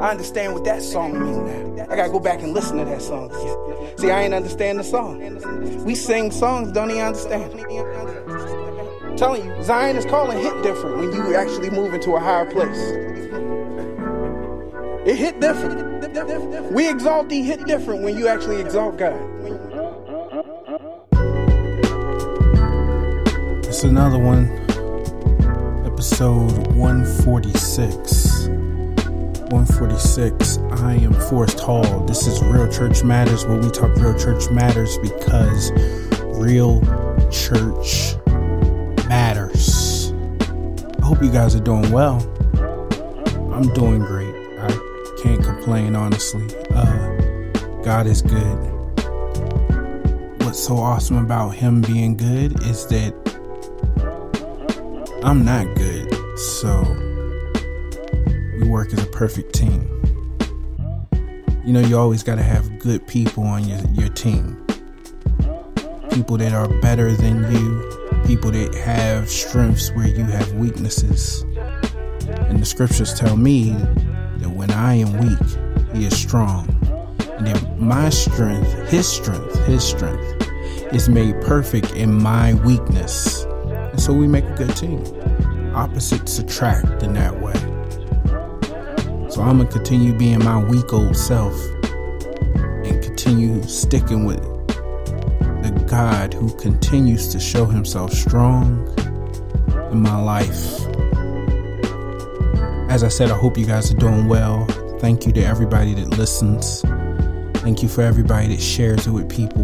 I understand what that song means now. I gotta go back and listen to that song. See, I ain't understand the song. We sing songs, don't even understand. I'm telling you, Zion is calling hit different when you actually move into a higher place. It hit different. We exalt thee hit different when you actually exalt God. It's another one, episode 146. 146. I am Forrest Hall. This is Real Church Matters, where we talk real church matters because real church matters. I hope you guys are doing well. I'm doing great. I can't complain, honestly. Uh, God is good. What's so awesome about Him being good is that I'm not good. So we work as a perfect team. You know, you always got to have good people on your, your team. People that are better than you, people that have strengths where you have weaknesses. And the scriptures tell me that when I am weak, he is strong. And that my strength, his strength, his strength is made perfect in my weakness. And so we make a good team. Opposites attract in that way. So I'm gonna continue being my weak old self and continue sticking with the God who continues to show himself strong in my life. As I said, I hope you guys are doing well. Thank you to everybody that listens. Thank you for everybody that shares it with people.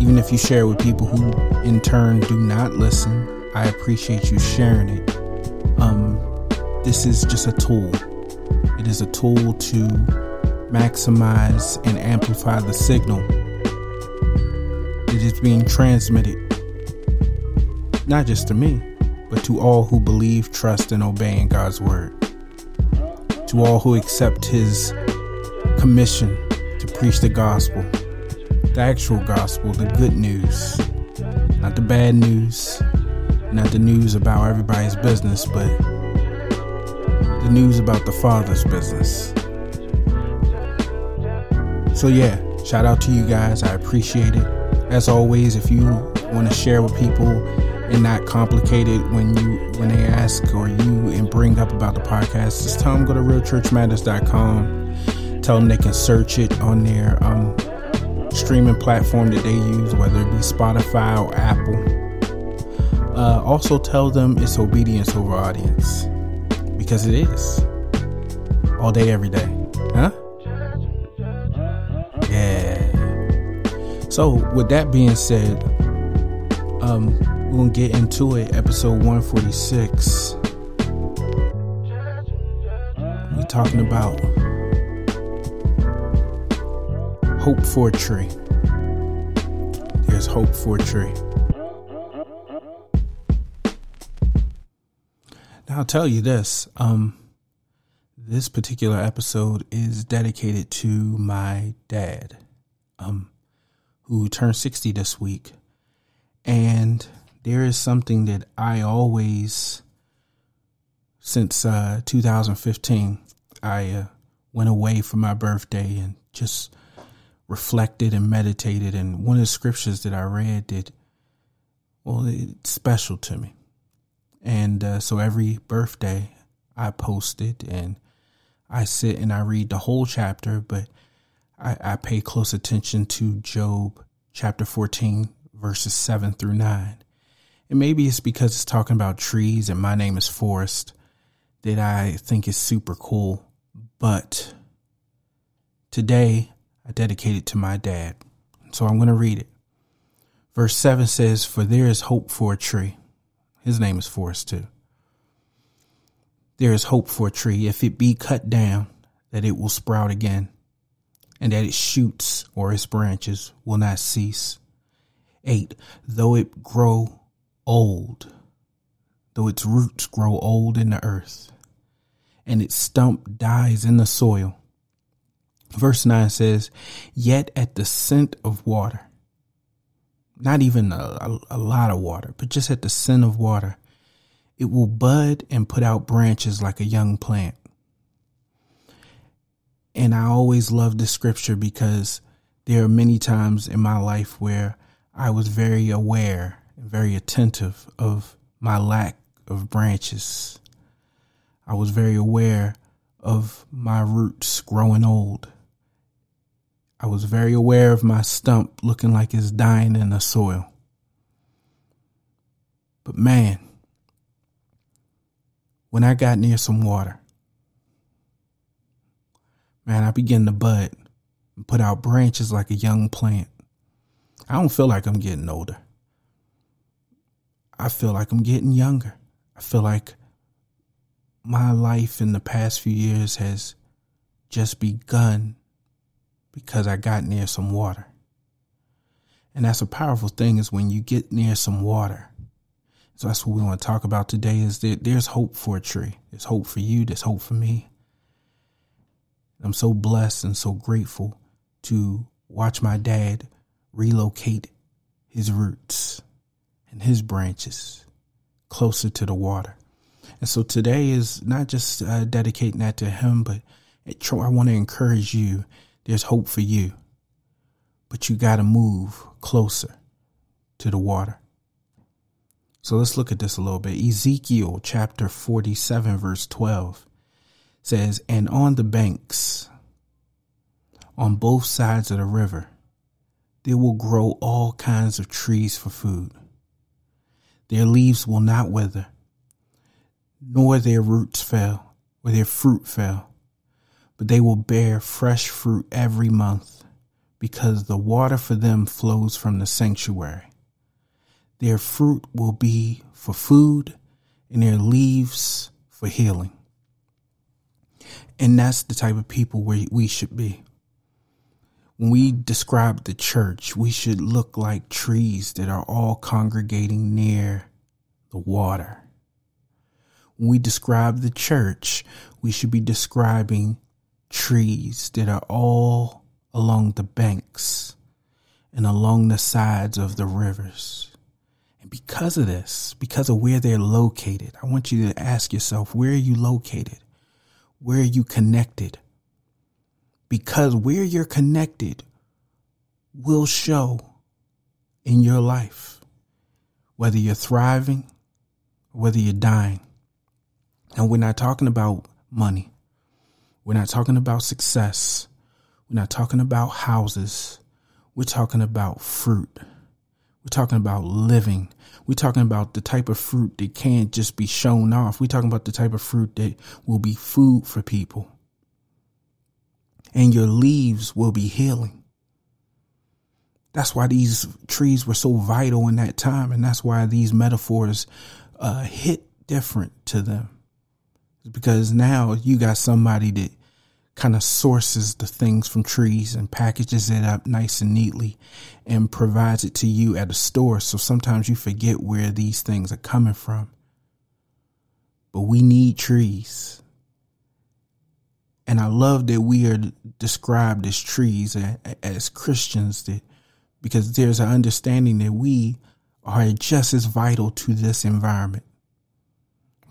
Even if you share it with people who in turn do not listen, I appreciate you sharing it. Um, this is just a tool. It is a tool to maximize and amplify the signal that is being transmitted, not just to me, but to all who believe, trust, and obey in God's word. To all who accept His commission to preach the gospel, the actual gospel, the good news, not the bad news, not the news about everybody's business, but the news about the Father's business. So, yeah, shout out to you guys. I appreciate it. As always, if you want to share with people and not complicate it when you when they ask or you and bring up about the podcast, just tell them go to realchurchmatters.com. Tell them they can search it on their um, streaming platform that they use, whether it be Spotify or Apple. Uh, also, tell them it's obedience over audience because it is all day, every day, huh? Yeah. So, with that being said, um, we're gonna get into it. Episode 146. We're talking about hope for a tree. There's hope for a tree. I'll tell you this. Um, this particular episode is dedicated to my dad, um, who turned 60 this week. And there is something that I always, since uh, 2015, I uh, went away for my birthday and just reflected and meditated. And one of the scriptures that I read that, well, it's special to me. And uh, so every birthday I post it and I sit and I read the whole chapter, but I, I pay close attention to Job chapter 14, verses 7 through 9. And maybe it's because it's talking about trees and my name is Forrest that I think is super cool. But today I dedicate it to my dad. So I'm going to read it. Verse 7 says, For there is hope for a tree his name is Forrest too. There is hope for a tree if it be cut down that it will sprout again and that its shoots or its branches will not cease. Eight, though it grow old, though its roots grow old in the earth and its stump dies in the soil. Verse 9 says, Yet at the scent of water, not even a, a, a lot of water, but just at the scent of water, it will bud and put out branches like a young plant. And I always love this scripture because there are many times in my life where I was very aware and very attentive of my lack of branches. I was very aware of my roots growing old. I was very aware of my stump looking like it's dying in the soil. But man, when I got near some water, man, I began to bud and put out branches like a young plant. I don't feel like I'm getting older. I feel like I'm getting younger. I feel like my life in the past few years has just begun because I got near some water. And that's a powerful thing is when you get near some water. So that's what we want to talk about today is that there's hope for a tree. There's hope for you. There's hope for me. I'm so blessed and so grateful to watch my dad relocate his roots and his branches closer to the water. And so today is not just uh, dedicating that to him, but I want to encourage you. There's hope for you, but you got to move closer to the water. So let's look at this a little bit. Ezekiel chapter 47, verse 12 says, And on the banks, on both sides of the river, there will grow all kinds of trees for food. Their leaves will not wither, nor their roots fail, or their fruit fail, but they will bear fresh fruit every month, because the water for them flows from the sanctuary. Their fruit will be for food, and their leaves for healing. And that's the type of people where we should be. When we describe the church, we should look like trees that are all congregating near the water. When we describe the church, we should be describing trees that are all along the banks and along the sides of the rivers. And because of this, because of where they're located, I want you to ask yourself, where are you located? Where are you connected? Because where you're connected will show in your life, whether you're thriving, or whether you're dying. And we're not talking about money. We're not talking about success. We're not talking about houses. We're talking about fruit. We're talking about living. We're talking about the type of fruit that can't just be shown off. We're talking about the type of fruit that will be food for people. And your leaves will be healing. That's why these trees were so vital in that time. And that's why these metaphors uh, hit different to them. Because now you got somebody that kind of sources the things from trees and packages it up nice and neatly and provides it to you at a store. So sometimes you forget where these things are coming from. But we need trees. And I love that we are described as trees as Christians that because there's an understanding that we are just as vital to this environment.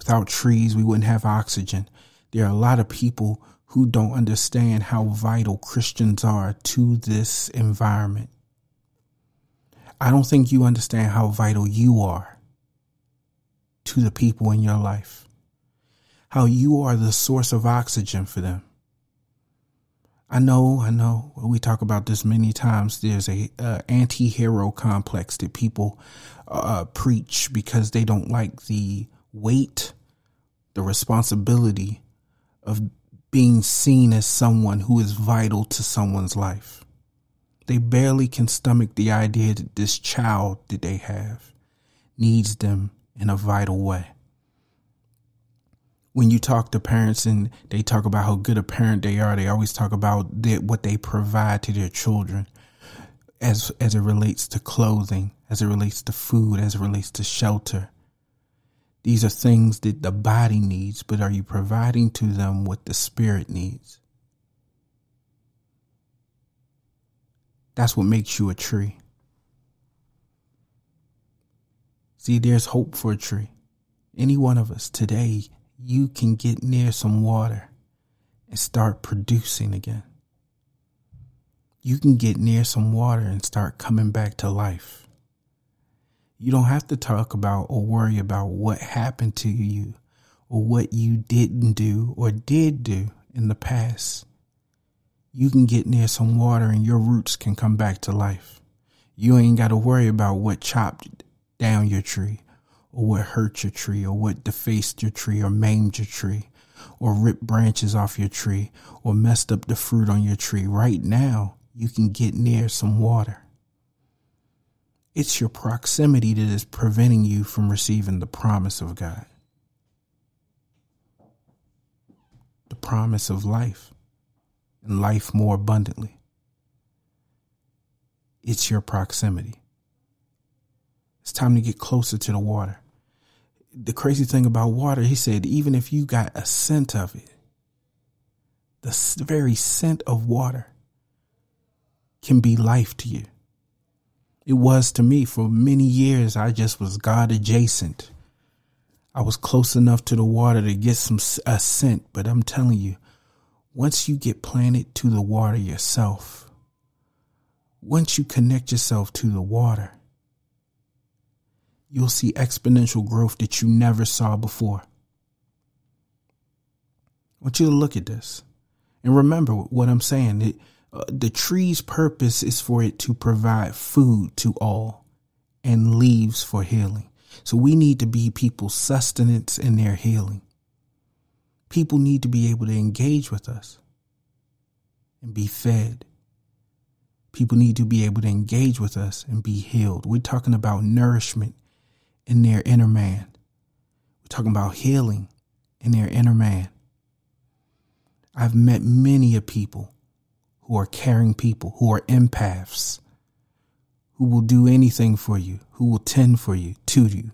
Without trees, we wouldn't have oxygen. There are a lot of people who don't understand how vital Christians are to this environment. I don't think you understand how vital you are to the people in your life, how you are the source of oxygen for them. I know, I know. We talk about this many times. There's a uh, anti-hero complex that people uh, preach because they don't like the weight, the responsibility of being seen as someone who is vital to someone's life. They barely can stomach the idea that this child that they have needs them in a vital way. When you talk to parents and they talk about how good a parent they are, they always talk about what they provide to their children as as it relates to clothing, as it relates to food, as it relates to shelter, these are things that the body needs, but are you providing to them what the spirit needs? That's what makes you a tree. See, there's hope for a tree. Any one of us today, you can get near some water and start producing again. You can get near some water and start coming back to life. You don't have to talk about or worry about what happened to you or what you didn't do or did do in the past. You can get near some water and your roots can come back to life. You ain't got to worry about what chopped down your tree or what hurt your tree or what defaced your tree or maimed your tree or ripped branches off your tree or messed up the fruit on your tree. Right now, you can get near some water. It's your proximity that is preventing you from receiving the promise of God. The promise of life and life more abundantly. It's your proximity. It's time to get closer to the water. The crazy thing about water, he said, even if you got a scent of it, the very scent of water can be life to you. It was to me for many years. I just was God adjacent. I was close enough to the water to get some a scent, but I'm telling you, once you get planted to the water yourself, once you connect yourself to the water, you'll see exponential growth that you never saw before. I want you to look at this and remember what I'm saying. It, uh, the tree's purpose is for it to provide food to all and leaves for healing. So we need to be people's sustenance and their healing. People need to be able to engage with us and be fed. People need to be able to engage with us and be healed. We're talking about nourishment in their inner man. We're talking about healing in their inner man. I've met many of people who are caring people, who are empaths, who will do anything for you, who will tend for you, to you.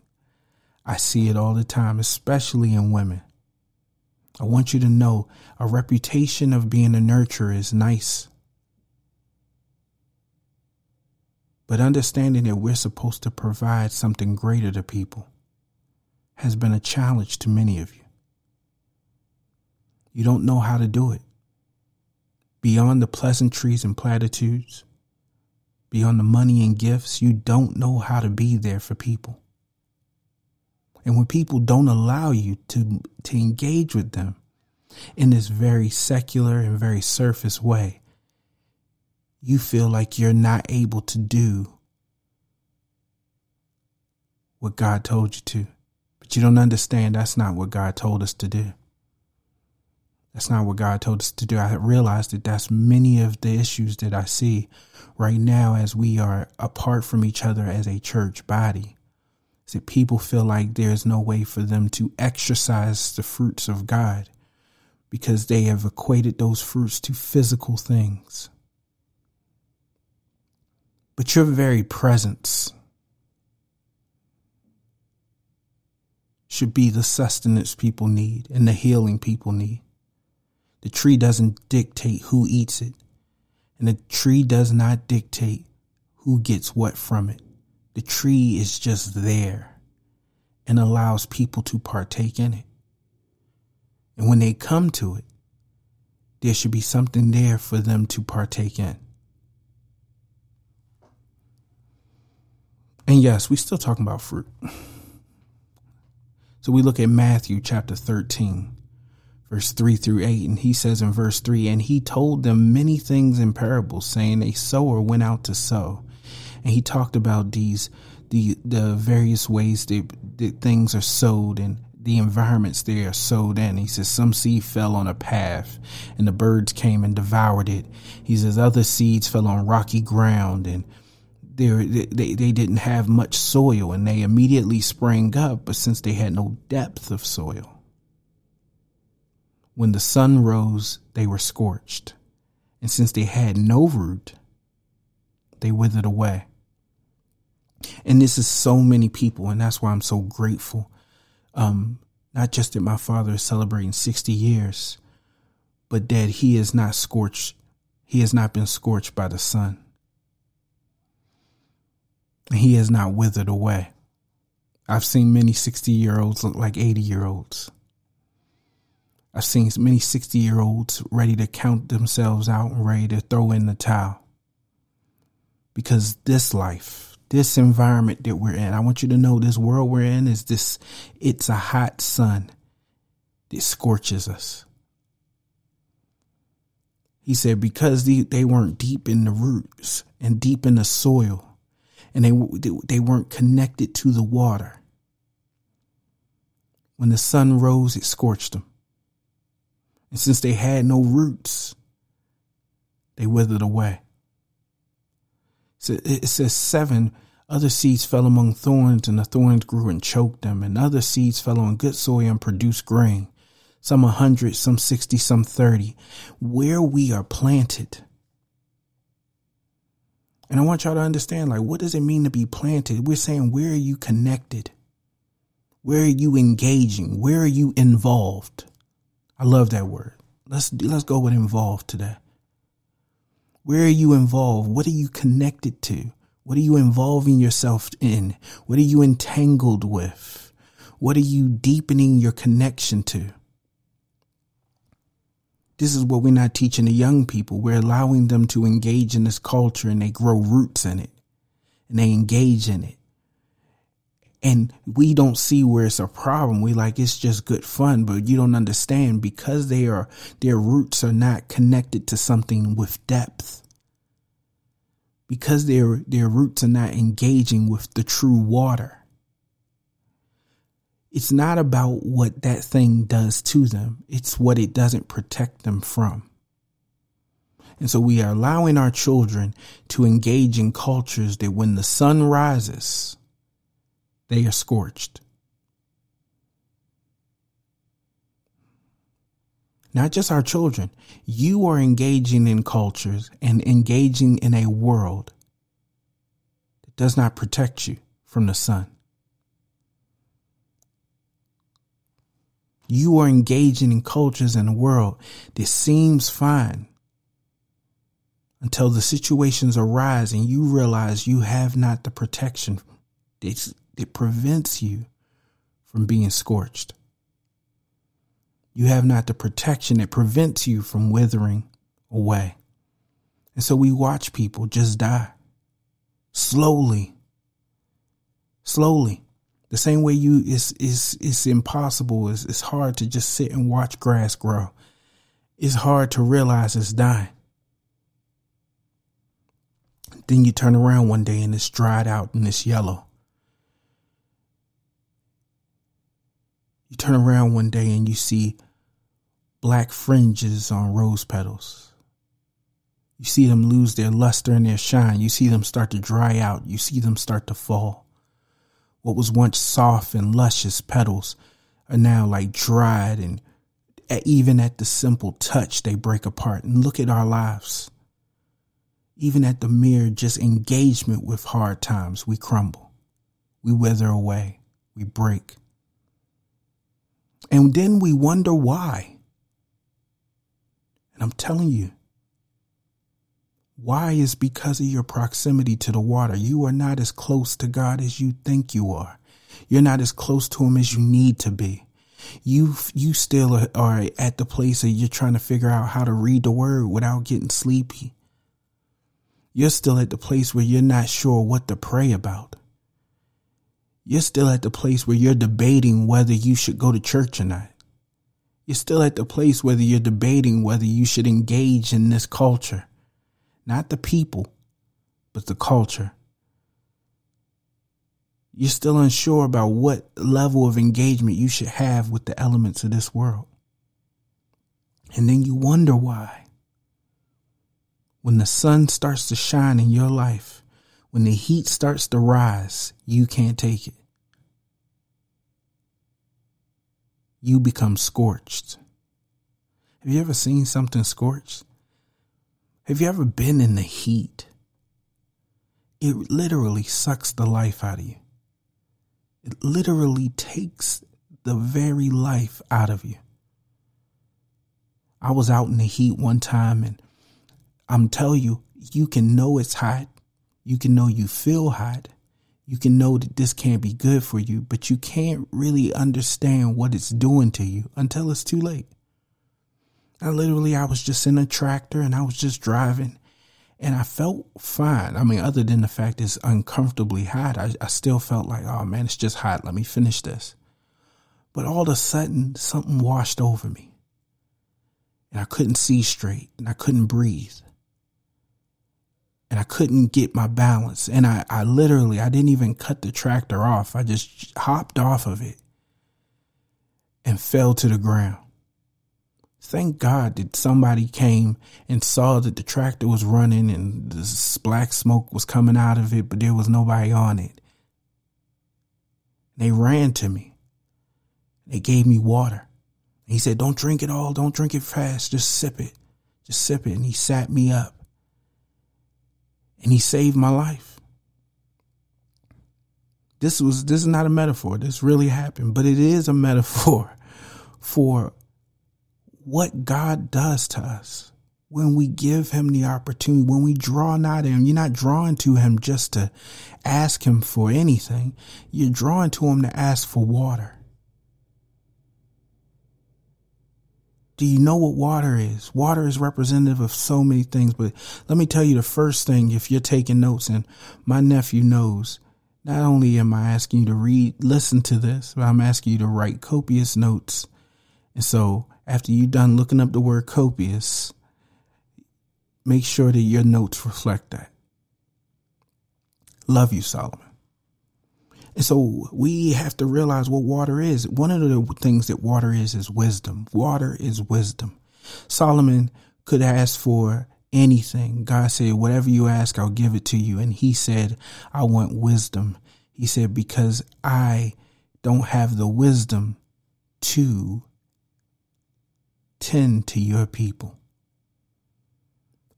I see it all the time, especially in women. I want you to know a reputation of being a nurturer is nice. But understanding that we're supposed to provide something greater to people has been a challenge to many of you. You don't know how to do it. Beyond the pleasantries and platitudes, beyond the money and gifts, you don't know how to be there for people. And when people don't allow you to, to engage with them in this very secular and very surface way, you feel like you're not able to do what God told you to. But you don't understand that's not what God told us to do. That's not what God told us to do. I realized that that's many of the issues that I see right now as we are apart from each other as a church body that people feel like there's no way for them to exercise the fruits of God because they have equated those fruits to physical things. But your very presence should be the sustenance people need and the healing people need. The tree doesn't dictate who eats it, and the tree does not dictate who gets what from it. The tree is just there and allows people to partake in it. And when they come to it, there should be something there for them to partake in. And yes, we're still talking about fruit. So we look at Matthew chapter 13, verse 3 through 8, and he says in verse 3 And he told them many things in parables, saying, A sower went out to sow and he talked about these the the various ways that, that things are sowed and the environments they are sowed in. He says some seed fell on a path and the birds came and devoured it. He says other seeds fell on rocky ground and they, they, they didn't have much soil and they immediately sprang up, but since they had no depth of soil, when the sun rose, they were scorched. And since they had no root, they withered away. And this is so many people, and that's why I'm so grateful. Um, not just that my father is celebrating 60 years, but that he is not scorched. He has not been scorched by the sun. He has not withered away. I've seen many 60 year olds look like 80 year olds. I've seen many 60 year olds ready to count themselves out and ready to throw in the towel. Because this life, this environment that we're in, I want you to know this world we're in is this, it's a hot sun that scorches us. He said, because they, they weren't deep in the roots and deep in the soil and they, they weren't connected to the water. When the sun rose, it scorched them. And since they had no roots, they withered away. It says seven other seeds fell among thorns, and the thorns grew and choked them. And other seeds fell on good soil and produced grain, some a hundred, some sixty, some thirty. Where we are planted. And I want y'all to understand, like, what does it mean to be planted? We're saying, where are you connected? Where are you engaging? Where are you involved? I love that word. Let's let's go with involved today. Where are you involved? What are you connected to? What are you involving yourself in? What are you entangled with? What are you deepening your connection to? This is what we're not teaching the young people. We're allowing them to engage in this culture and they grow roots in it and they engage in it and we don't see where it's a problem. We like it's just good fun, but you don't understand because they are their roots are not connected to something with depth. Because their their roots are not engaging with the true water. It's not about what that thing does to them. It's what it doesn't protect them from. And so we are allowing our children to engage in cultures that when the sun rises, they are scorched. Not just our children, you are engaging in cultures and engaging in a world that does not protect you from the sun. You are engaging in cultures in a world that seems fine until the situations arise and you realize you have not the protection it prevents you from being scorched. You have not the protection that prevents you from withering away. And so we watch people just die slowly, slowly. The same way you it's it's it's impossible. It's it's hard to just sit and watch grass grow. It's hard to realize it's dying. Then you turn around one day and it's dried out and it's yellow. You turn around one day and you see black fringes on rose petals. You see them lose their luster and their shine. You see them start to dry out. You see them start to fall. What was once soft and luscious petals are now like dried and even at the simple touch, they break apart. And look at our lives. Even at the mere just engagement with hard times, we crumble. We wither away. We break. And then we wonder why. And I'm telling you, why is because of your proximity to the water. You are not as close to God as you think you are. You're not as close to him as you need to be. You you still are at the place that you're trying to figure out how to read the word without getting sleepy. You're still at the place where you're not sure what to pray about you're still at the place where you're debating whether you should go to church or not. You're still at the place whether you're debating whether you should engage in this culture. Not the people, but the culture. You're still unsure about what level of engagement you should have with the elements of this world. And then you wonder why. When the sun starts to shine in your life, when the heat starts to rise, you can't take it. You become scorched. Have you ever seen something scorched? Have you ever been in the heat? It literally sucks the life out of you. It literally takes the very life out of you. I was out in the heat one time and I'm telling you, you can know it's hot. You can know you feel hot you can know that this can't be good for you, but you can't really understand what it's doing to you until it's too late. I literally, I was just in a tractor and I was just driving and I felt fine. I mean, other than the fact it's uncomfortably hot, I, I still felt like, oh man, it's just hot. Let me finish this. But all of a sudden, something washed over me and I couldn't see straight and I couldn't breathe and I couldn't get my balance. And I, I literally, I didn't even cut the tractor off. I just hopped off of it and fell to the ground. Thank God that somebody came and saw that the tractor was running and the black smoke was coming out of it, but there was nobody on it. They ran to me. They gave me water. He said, Don't drink it all. Don't drink it fast. Just sip it. Just sip it. And he sat me up and he saved my life. This was this is not a metaphor. This really happened, but it is a metaphor for what God does to us when we give him the opportunity, when we draw nigh to him. You're not drawing to him just to ask him for anything. You're drawing to him to ask for water. Do you know what water is? Water is representative of so many things, but let me tell you the first thing if you're taking notes and my nephew knows, not only am I asking you to read, listen to this, but I'm asking you to write copious notes. And so after you're done looking up the word copious, make sure that your notes reflect that. Love you, Solomon. And so we have to realize what water is. One of the things that water is is wisdom. Water is wisdom. Solomon could ask for anything. God said, whatever you ask, I'll give it to you. And he said, I want wisdom. He said, because I don't have the wisdom to tend to your people.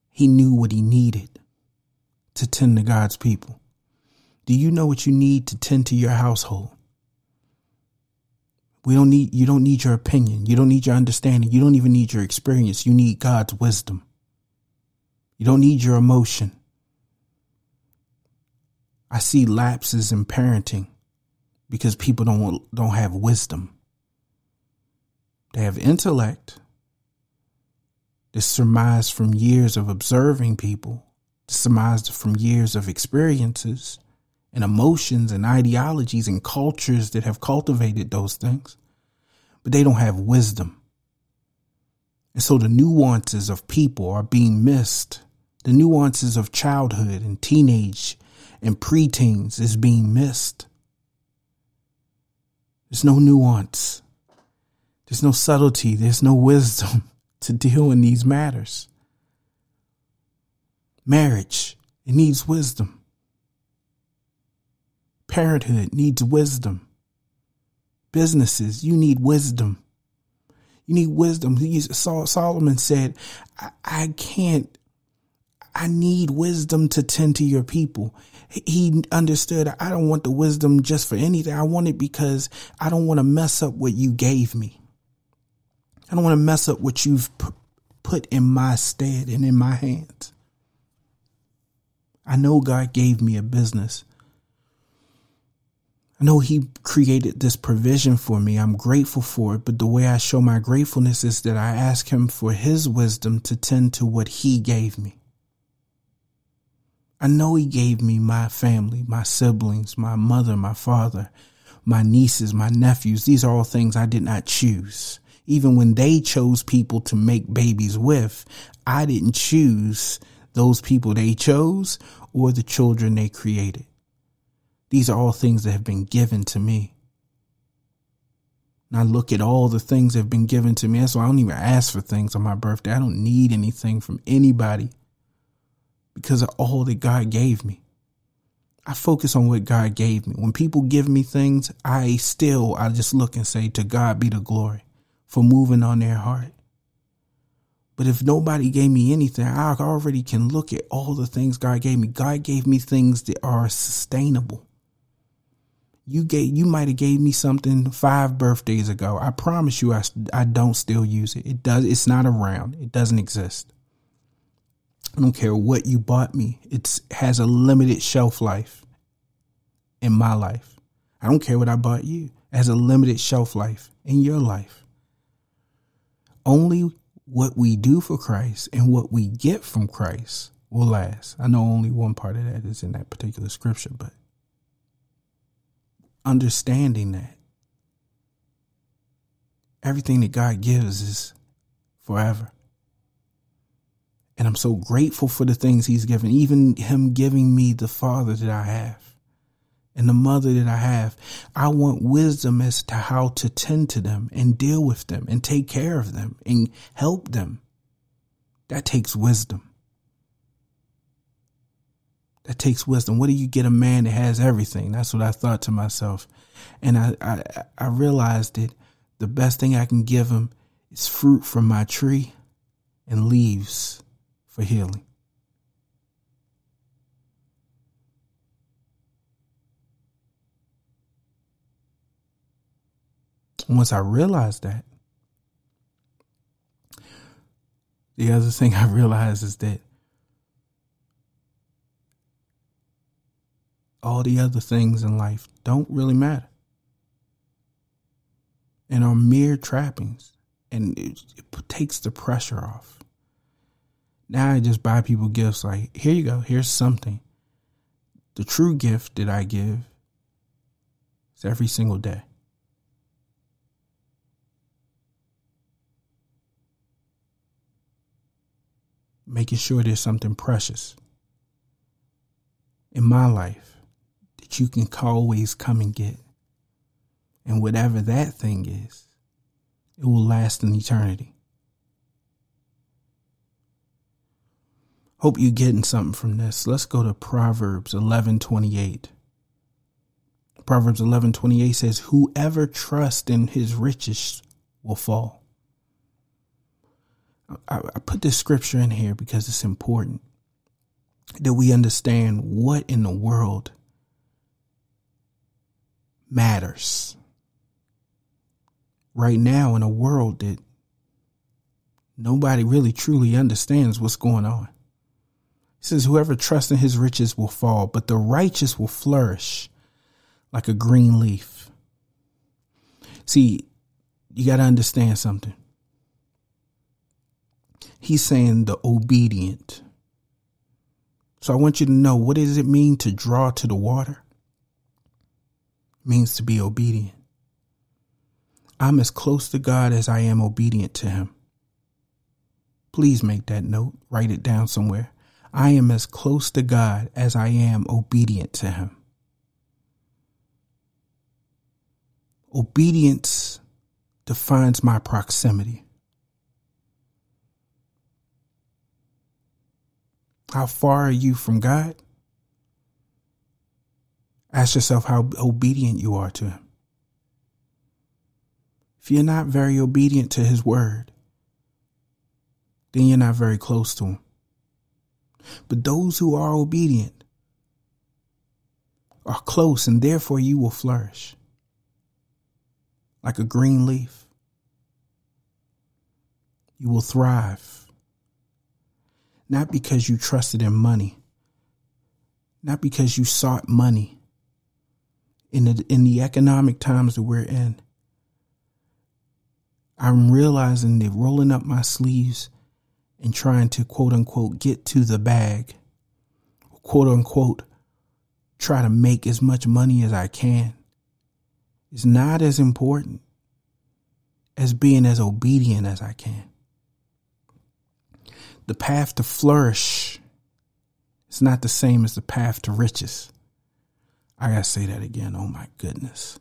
He knew what he needed to tend to God's people. Do you know what you need to tend to your household? We don't need, you don't need your opinion. You don't need your understanding. You don't even need your experience. You need God's wisdom. You don't need your emotion. I see lapses in parenting because people don't don't have wisdom. They have intellect. This surmised from years of observing people, surmised from years of experiences, and emotions and ideologies and cultures that have cultivated those things, but they don't have wisdom. And so the nuances of people are being missed. The nuances of childhood and teenage and preteens is being missed. There's no nuance. There's no subtlety. There's no wisdom to deal in these matters. Marriage, it needs wisdom. Parenthood needs wisdom. Businesses, you need wisdom. You need wisdom. Solomon said, I, I can't, I need wisdom to tend to your people. He understood I don't want the wisdom just for anything. I want it because I don't want to mess up what you gave me. I don't want to mess up what you've put in my stead and in my hands. I know God gave me a business I know he created this provision for me. I'm grateful for it. But the way I show my gratefulness is that I ask him for his wisdom to tend to what he gave me. I know he gave me my family, my siblings, my mother, my father, my nieces, my nephews. These are all things I did not choose. Even when they chose people to make babies with, I didn't choose those people they chose or the children they created. These are all things that have been given to me. And I look at all the things that have been given to me. That's why I don't even ask for things on my birthday. I don't need anything from anybody because of all that God gave me. I focus on what God gave me. When people give me things, I still, I just look and say, to God be the glory for moving on their heart. But if nobody gave me anything, I already can look at all the things God gave me. God gave me things that are sustainable you gave you might have gave me something five birthdays ago. I promise you, I, I don't still use it. It does. It's not around. It doesn't exist. I don't care what you bought me. It has a limited shelf life in my life. I don't care what I bought you. It has a limited shelf life in your life. Only what we do for Christ and what we get from Christ will last. I know only one part of that is in that particular scripture, but understanding that everything that God gives is forever. And I'm so grateful for the things He's given, even Him giving me the Father that I have and the mother that I have. I want wisdom as to how to tend to them and deal with them and take care of them and help them. That takes wisdom. That takes wisdom. What do you get a man that has everything? That's what I thought to myself. And I, I, I realized that the best thing I can give him is fruit from my tree and leaves for healing. Once I realized that, the other thing I realized is that all the other things in life don't really matter and are mere trappings and it, it, takes the pressure off. Now I just buy people gifts like, here you go, here's something. The true gift that I give is every single day. Making sure there's something precious in my life that you can always come and get. And whatever that thing is, it will last an eternity. Hope you're getting something from this. Let's go to Proverbs 11:28. Proverbs 11:28 says, "Whoever trusts in his riches will fall." I, I put this scripture in here because it's important that we understand what in the world matters right now in a world that nobody really truly understands what's going on. He says, Whoever trusts in his riches will fall, but the righteous will flourish like a green leaf. See, you got to understand something. He's saying the obedient. So I want you to know what does it mean to draw to the water? Means to be obedient. I'm as close to God as I am obedient to Him. Please make that note, write it down somewhere. I am as close to God as I am obedient to Him. Obedience defines my proximity. How far are you from God? Ask yourself how obedient you are to Him if you're not very obedient to his word, then you're not very close to him. But those who are obedient are close, and therefore you will flourish like a green leaf. You will thrive. Not because you trusted in money, not because you sought money in the, in the economic times that we're in I'm realizing that rolling up my sleeves and trying to quote unquote get to the bag, quote unquote, try to make as much money as I can is not as important as being as obedient as I can. The path to flourish is not the same as the path to riches. I gotta say that again. Oh my goodness.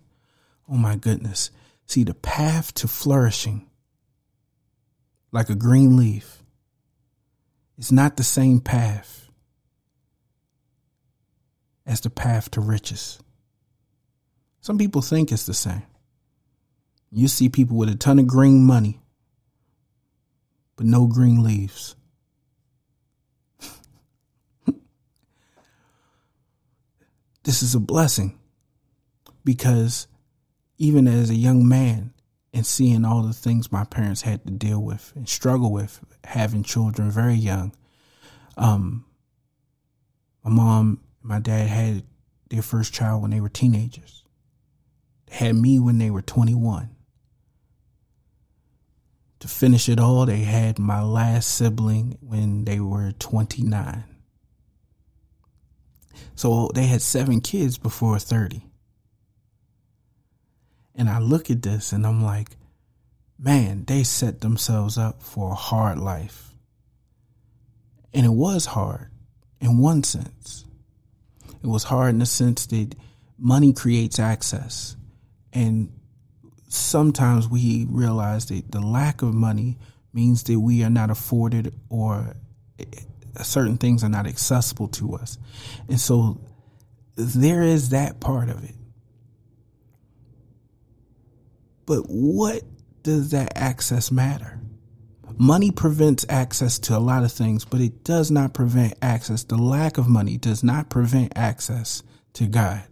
Oh my goodness. See, the path to flourishing, like a green leaf, is not the same path as the path to riches. Some people think it's the same. You see people with a ton of green money, but no green leaves. This is a blessing because even as a young man and seeing all the things my parents had to deal with and struggle with having children very young. Um, my mom and my dad had their first child when they were teenagers. They had me when they were 21. To finish it all, they had my last sibling when they were 29. So they had seven kids before 30. And I look at this and I'm like, man, they set themselves up for a hard life. And it was hard in one sense. It was hard in the sense that money creates access. And sometimes we realize that the lack of money means that we are not afforded or certain things are not accessible to us. And so there is that part of it. But what does that access matter? Money prevents access to a lot of things, but it does not prevent access. The lack of money does not prevent access to God.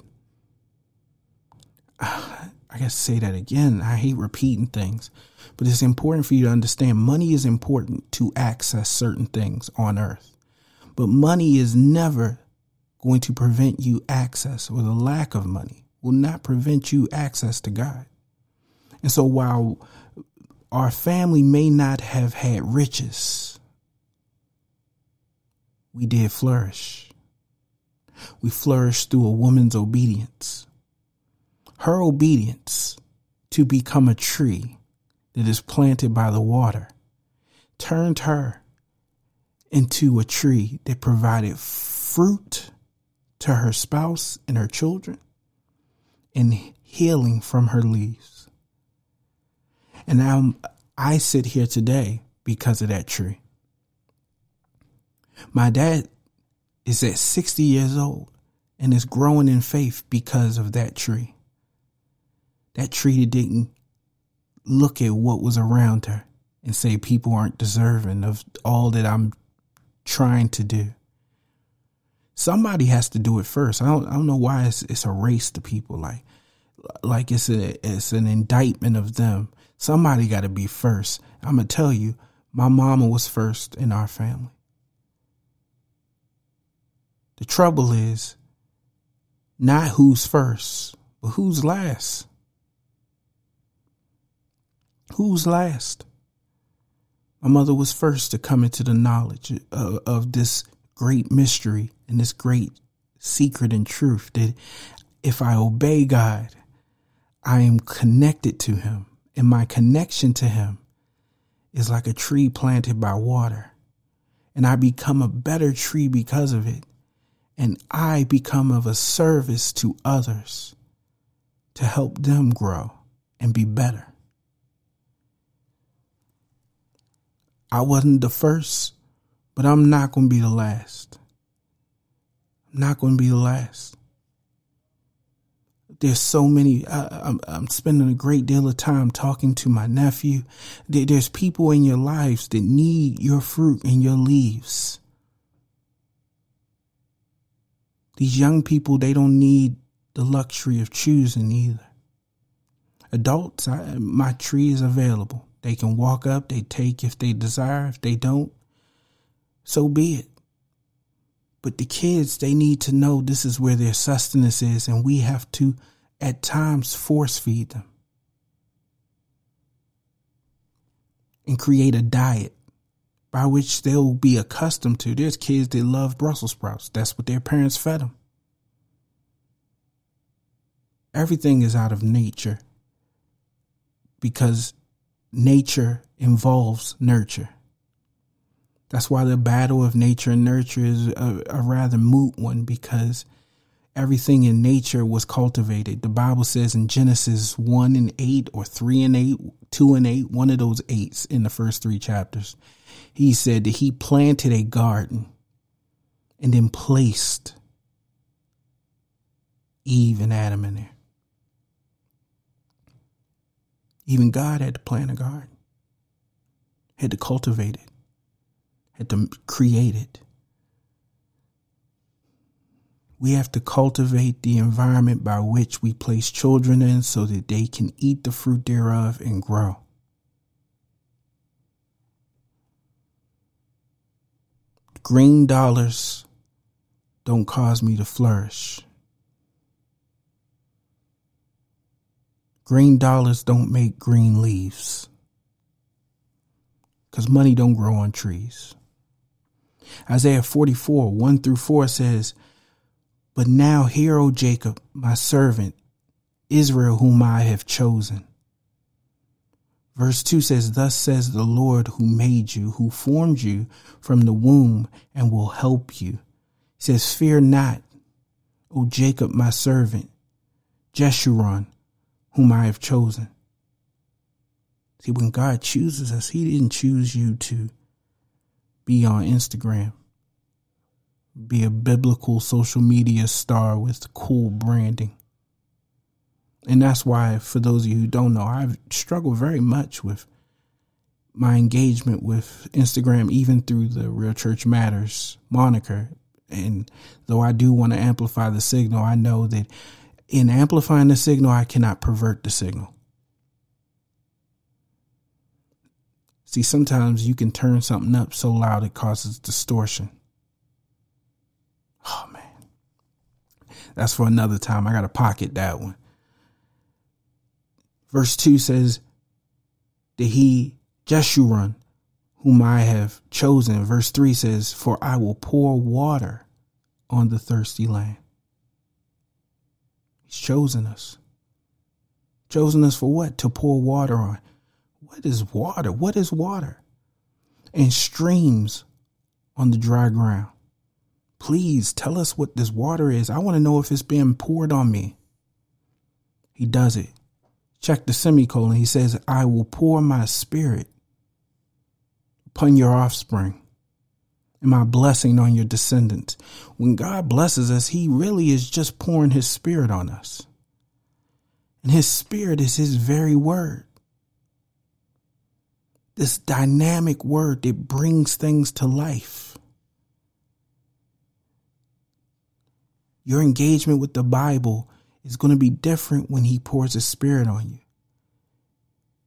I gotta say that again. I hate repeating things, but it's important for you to understand money is important to access certain things on earth. But money is never going to prevent you access or the lack of money will not prevent you access to God. And so while our family may not have had riches, we did flourish. We flourished through a woman's obedience. Her obedience to become a tree that is planted by the water turned her into a tree that provided fruit to her spouse and her children and healing from her leaves. And now I sit here today because of that tree. My dad is at 60 years old and is growing in faith because of that tree. That tree didn't look at what was around her and say people aren't deserving of all that I'm trying to do. Somebody has to do it first. I don't I don't know why it's it's a race to people like like it's a it's an indictment of them. Somebody got to be first. I'm gonna tell you, my mama was first in our family. The trouble is not who's first, but who's last. Who's last? My mother was first to come into the knowledge of, of this great mystery and this great secret and truth that if I obey God, I am connected to Him. And my connection to Him is like a tree planted by water. And I become a better tree because of it. And I become of a service to others to help them grow and be better. I wasn't the first, but I'm not going to be the last. I'm not going to be the last. There's so many. I, am I'm spending a great deal of time talking to my nephew. There's people in your lives that need your fruit and your leaves. These young people, they don't need the luxury of choosing either. Adults, I, my tree is available. They can walk up, they take if they desire. If they don't, so be it. But the kids, they need to know this is where their sustenance is, and we have to, at times, force feed them and create a diet by which they'll be accustomed to. There's kids that love Brussels sprouts. That's what their parents fed them. Everything is out of nature because nature involves nurture. That's why the battle of nature and nurture is a, a, rather moot one because everything in nature was cultivated. The Bible says in Genesis 1 and 8 or 3 and 8, 2 and 8, one of those eights in the first three chapters. He said that he planted a garden and then placed Eve and Adam in there. Even God had to plant a garden, had to cultivate it, had to create it. We have to cultivate the environment by which we place children in so that they can eat the fruit thereof and grow. Green dollars don't cause me to flourish. Green dollars don't make green leaves. because money don't grow on trees. Isaiah 44, 1 through 4 says, But now hear, O Jacob, my servant, Israel, whom I have chosen. Verse 2 says, Thus says the Lord who made you, who formed you from the womb and will help you. He says, Fear not, O Jacob, my servant, Jeshurun, whom I have chosen. See, when God chooses us, He didn't choose you to be on Instagram, be a biblical social media star with cool branding. And that's why, for those of you who don't know, I've struggled very much with my engagement with Instagram, even through the Real Church Matters moniker. And though I do want to amplify the signal, I know that in amplifying the signal, I cannot pervert the signal. See, sometimes you can turn something up so loud it causes distortion. Oh man. That's for another time. I got to pocket that one. Verse 2 says that he, Jeshurun, whom I have chosen. Verse 3 says, For I will pour water on the thirsty land. He's chosen us. Chosen us for what? To pour water on. What is water? What is water? And streams on the dry ground. Please tell us what this water is. I want to know if it's being poured on me. He does it. Check the semicolon. He says, I will pour my spirit upon your offspring and my blessing on your descendants. When God blesses us, he really is just pouring his spirit on us. And his spirit is his very word this dynamic word that brings things to life. Your engagement with the Bible is going to be different when He pours His Spirit on you.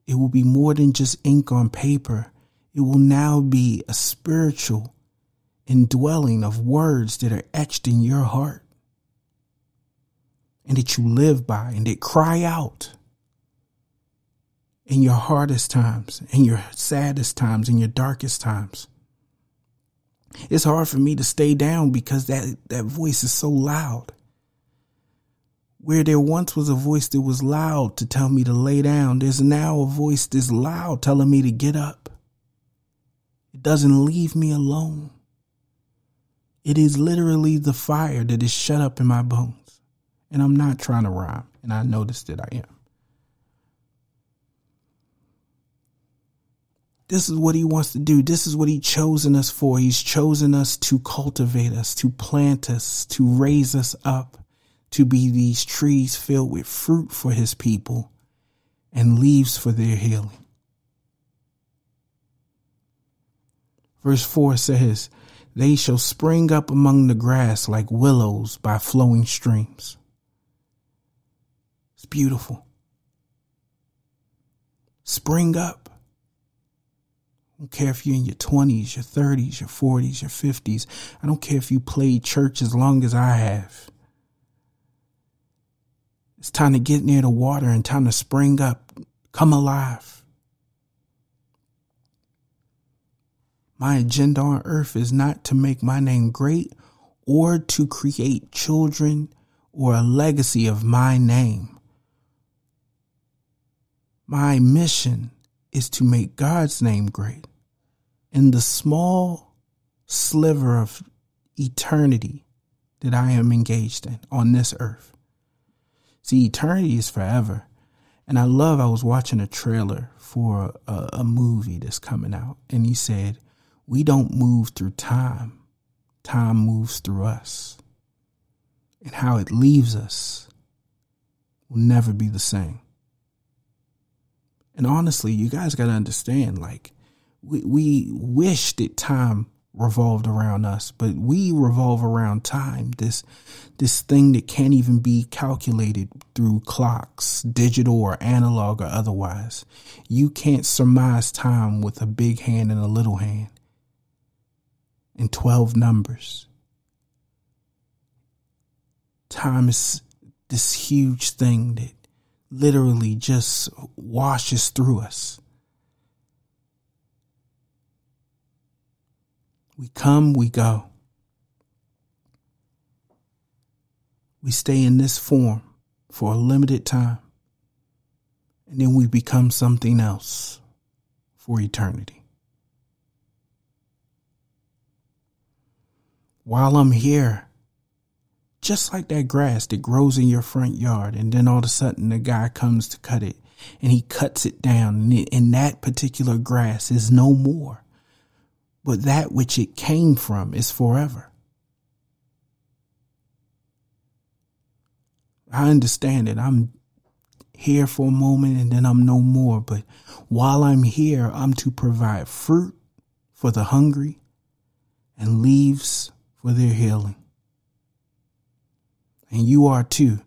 It will be more than just ink on paper. It will now be a spiritual indwelling of words that are etched in your heart and that you live by and that cry out in your hardest times, in your saddest times, in your darkest times. It's hard for me to stay down because that, that voice is so loud. Where there once was a voice that was loud to tell me to lay down, there's now a voice that's loud telling me to get up. It doesn't leave me alone. It is literally the fire that is shut up in my bones. And I'm not trying to rhyme, and I notice that I am. This is what he wants to do. This is what he's chosen us for. He's chosen us to cultivate us, to plant us, to raise us up, to be these trees filled with fruit for his people and leaves for their healing. Verse 4 says, They shall spring up among the grass like willows by flowing streams. It's beautiful. Spring up don't care if you're in your 20s, your 30s, your 40s, your 50s. I don't care if you played church as long as I have. It's time to get near the water and time to spring up. Come alive. My agenda on earth is not to make my name great or to create children or a legacy of my name. My mission is to make God's name great in the small sliver of eternity that I am engaged in on this earth. See, eternity is forever. And I love, I was watching a trailer for a, a, movie that's coming out, and he said, We don't move through time, time moves through us. And how it leaves us will never be the same. And honestly, you guys got to understand like, we, we wish that time revolved around us, but we revolve around time. This this thing that can't even be calculated through clocks, digital or analog or otherwise. You can't surmise time with a big hand and a little hand. And 12 numbers. Time is this huge thing that literally just washes through us. We come, we go. We stay in this form for a limited time, and then we become something else for eternity. While I'm here, just like that grass that grows in your front yard, and then all of a sudden the guy comes to cut it and he cuts it down, and, that particular grass is no more. But that which it came from is forever. I understand it. I'm here for a moment and then I'm no more. But while I'm here, I'm to provide fruit for the hungry and leaves for their healing. And you are too.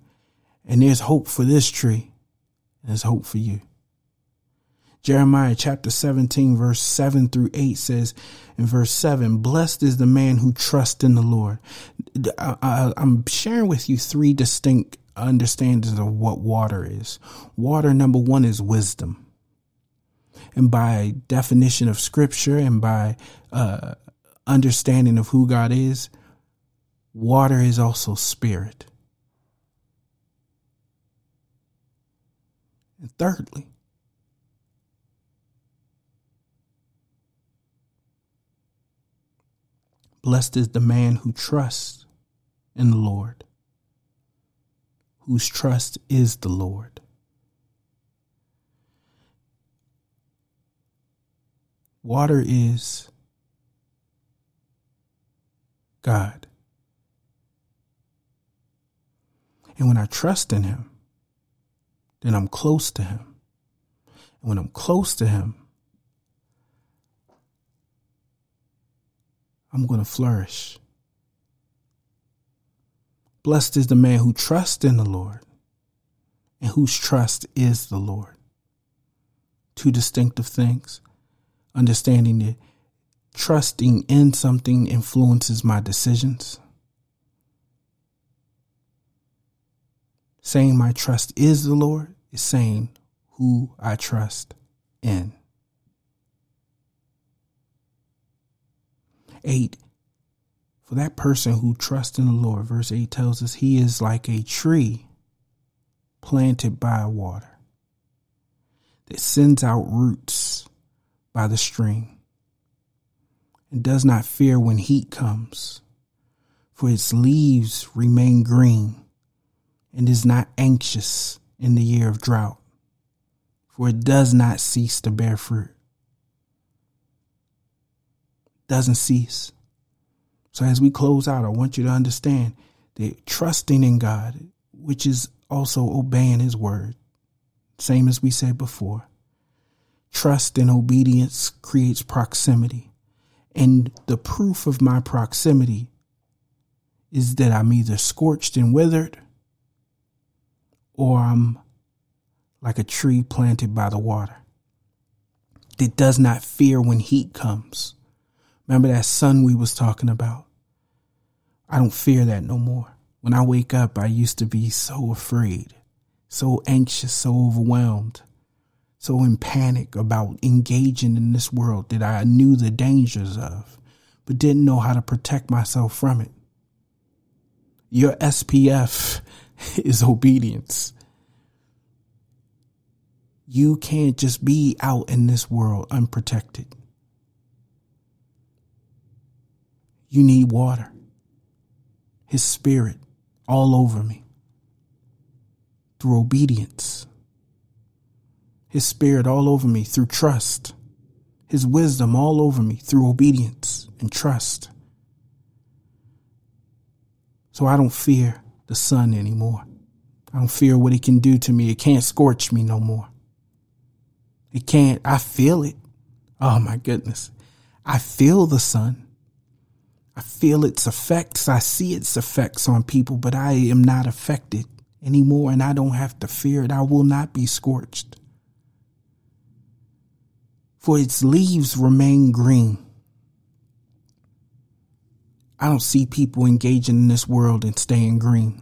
And there's hope for this tree. And there's hope for you. Jeremiah chapter 17 verse 7 through 8 says in verse 7, blessed is the man who trusts in the Lord. I, am sharing with you three distinct understandings of what water is. Water number one is wisdom. And by definition of scripture and by uh, understanding of who God is, water is also spirit. And thirdly, blessed is the man who trusts in the Lord, whose trust is the Lord. Water is God. And when I trust in Him, then I'm close to him. And when I'm close to him, I'm going to flourish. Blessed is the man who trusts in the Lord and whose trust is the Lord. Two distinctive things. Understanding that trusting in something influences my decisions. Saying my trust is the Lord is saying who I trust in. Eight, for that person who trusts in the Lord, verse 8 tells us he is like a tree planted by water that sends out roots by the stream and does not fear when heat comes, for its leaves remain green and is not anxious in the year of drought, for it does not cease to bear fruit. Doesn't cease. So as we close out, I want you to understand that trusting in God, which is also obeying his word, same as we said before. Trust and obedience creates proximity. And the proof of my proximity is that I'm either scorched and withered or I'm like a tree planted by the water that does not fear when heat comes. Remember that sun we was talking about? I don't fear that no more. When I wake up, I used to be so afraid, so anxious, so overwhelmed, so in panic about engaging in this world that I knew the dangers of, but didn't know how to protect myself from it. Your SPF is obedience. You can't just be out in this world unprotected. You need water. His spirit all over me through obedience. His spirit all over me through trust. His wisdom all over me through obedience and trust. So I don't fear the sun anymore. I don't fear what it can do to me. It can't scorch me no more. It can't. I feel it. Oh my goodness. I feel the sun. I feel its effects. I see its effects on people, but I am not affected anymore and I don't have to fear it. I will not be scorched. For its leaves remain green. I don't see people engaging in this world and staying green.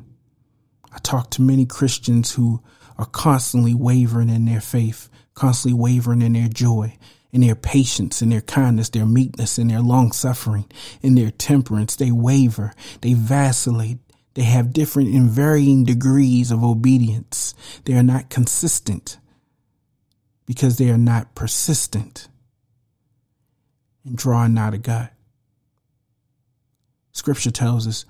I talk to many Christians who are constantly wavering in their faith, constantly wavering in their joy. in their patience, in their kindness, their meekness, in their long suffering, in their temperance. They waver, they vacillate, they have different and varying degrees of obedience. They are not consistent because they are not persistent in drawing nigh to God. Scripture tells us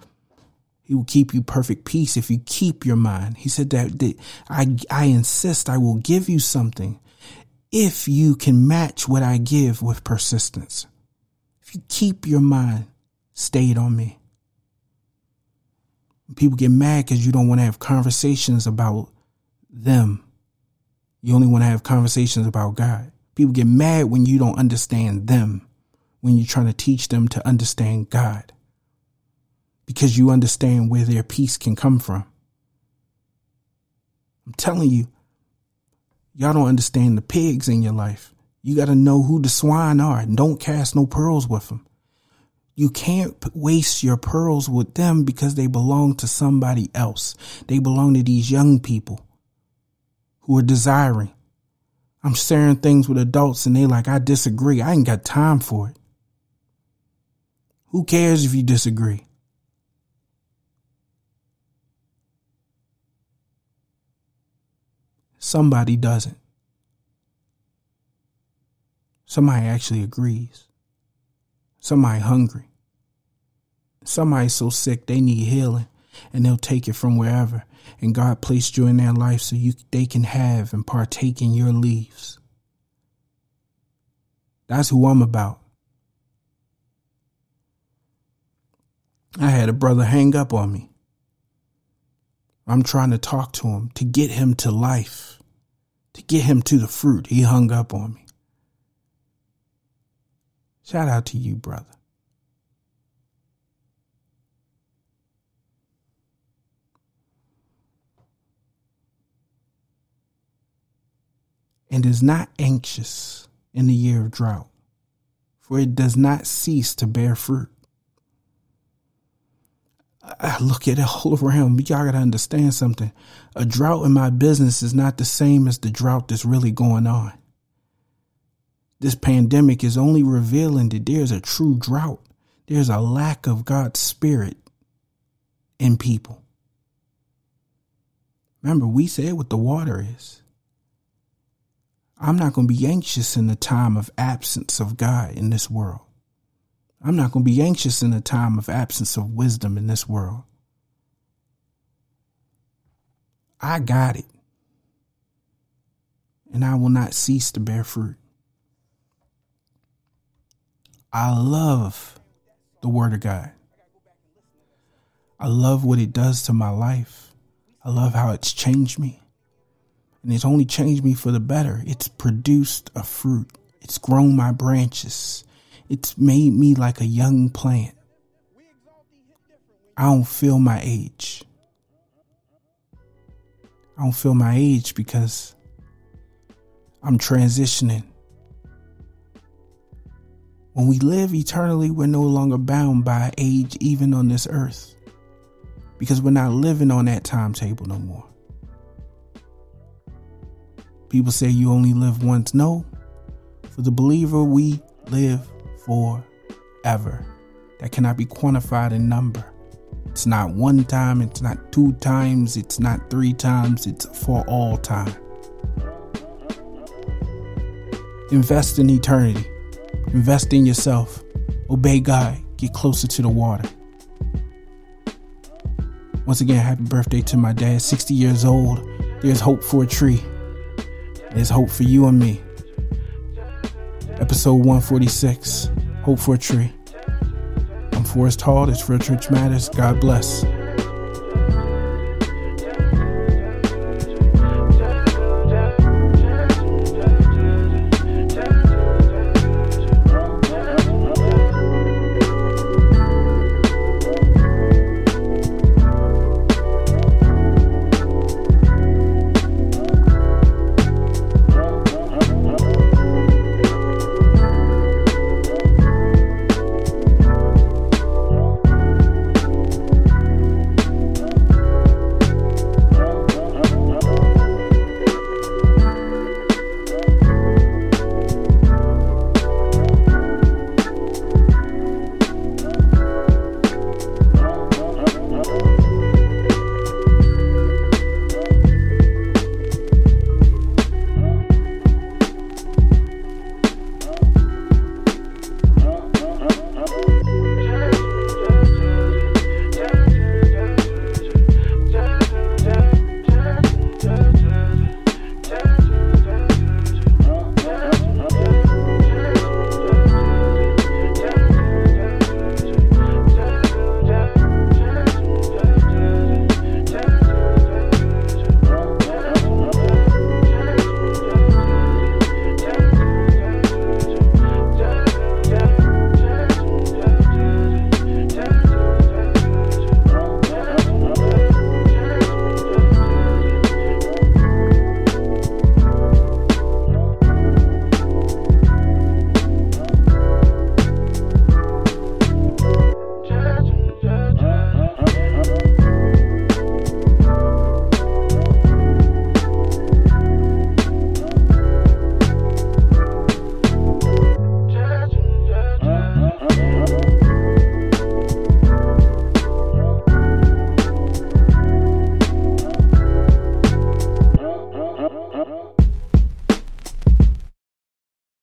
he will keep you perfect peace if you keep your mind. He said that, that I, I insist I will give you something if you can match what I give with persistence. If you keep your mind stayed on me. People get mad because you don't want to have conversations about them. You only want to have conversations about God. People get mad when you don't understand them, when you're trying to teach them to understand God, because you understand where their peace can come from. I'm telling you, y'all don't understand the pigs in your life. You got to know who the swine are and don't cast no pearls with them. You can't waste your pearls with them because they belong to somebody else. They belong to these young people who are desiring. I'm sharing things with adults and they like, I disagree. I ain't got time for it. Who cares if you disagree? Somebody doesn't. Somebody actually agrees. Somebody hungry. Somebody so sick they need healing and they'll take it from wherever. And God placed you in their life so you they can have and partake in your leaves. That's who I'm about. I had a brother hang up on me. I'm trying to talk to him to get him to life, to get him to the fruit. He hung up on me. Shout out to you, brother. And is not anxious in the year of drought, for it does not cease to bear fruit. I look at it all around. Y'all gotta understand something. A drought in my business is not the same as the drought that's really going on. This pandemic is only revealing that there's a true drought. There's a lack of God's spirit in people. Remember, we said what the water is. I'm not going to be anxious in the time of absence of God in this world. I'm not going to be anxious in the time of absence of wisdom in this world. I got it. And I will not cease to bear fruit. I love the Word of God. I love what it does to my life. I love how it's changed me. And it's only changed me for the better. It's produced a fruit. It's grown my branches. It's made me like a young plant. I don't feel my age. I don't feel my age because I'm transitioning when we live eternally, we're no longer bound by age, even on this earth, because we're not living on that timetable no more. People say you only live once. No, for the believer, we live forever. That cannot be quantified in number. It's not one time, it's not two times, it's not three times, it's for all time. Invest in eternity. Invest in yourself. Obey God. Get closer to the water. Once again, happy birthday to my dad, 60 years old. There's hope for a tree. There's hope for you and me. Episode 146 Hope for a Tree. I'm Forrest Hall. This Real Church Matters. God bless.